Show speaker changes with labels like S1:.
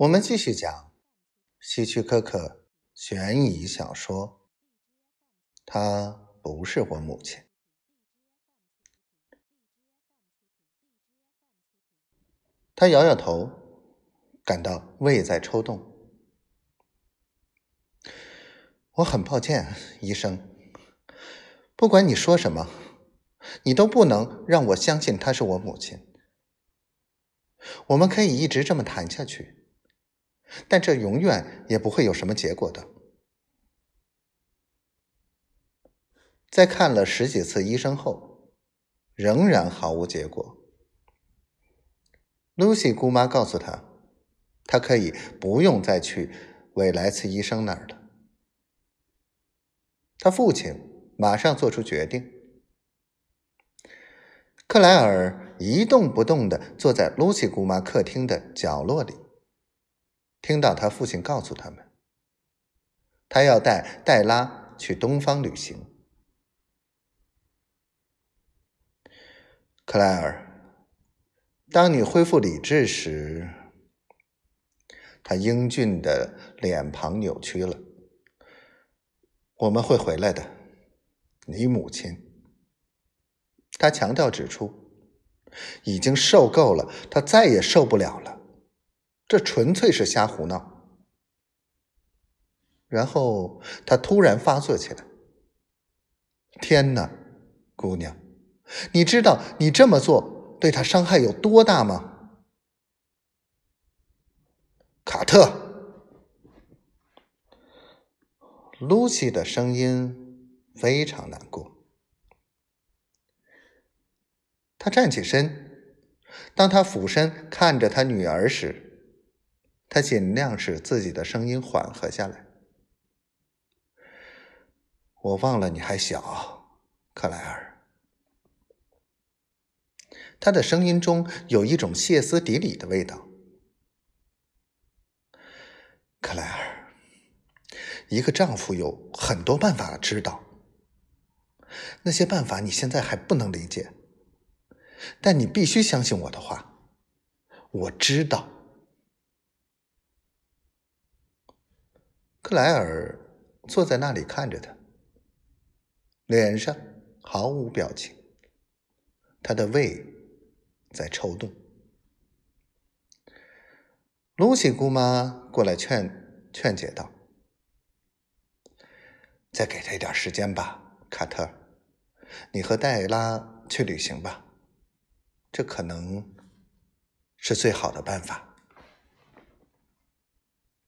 S1: 我们继续讲希区柯克悬疑小说。她不是我母亲。他摇摇头，感到胃在抽动。我很抱歉，医生。不管你说什么，你都不能让我相信她是我母亲。我们可以一直这么谈下去。但这永远也不会有什么结果的。在看了十几次医生后，仍然毫无结果。露西姑妈告诉他，他可以不用再去韦莱茨医生那儿了。他父亲马上做出决定。克莱尔一动不动的坐在露西姑妈客厅的角落里。听到他父亲告诉他们，他要带黛拉去东方旅行。克莱尔，当你恢复理智时，他英俊的脸庞扭曲了。我们会回来的，你母亲。他强调指出，已经受够了，他再也受不了了。这纯粹是瞎胡闹。然后他突然发作起来。天哪，姑娘，你知道你这么做对他伤害有多大吗？卡特，露西的声音非常难过。他站起身，当他俯身看着他女儿时。他尽量使自己的声音缓和下来。我忘了你还小，克莱尔。他的声音中有一种歇斯底里的味道。克莱尔，一个丈夫有很多办法知道，那些办法你现在还不能理解，但你必须相信我的话。我知道。克莱尔坐在那里看着他，脸上毫无表情。他的胃在抽动。露西姑妈过来劝劝解道：“再给他一点时间吧，卡特。你和黛拉去旅行吧，这可能是最好的办法。”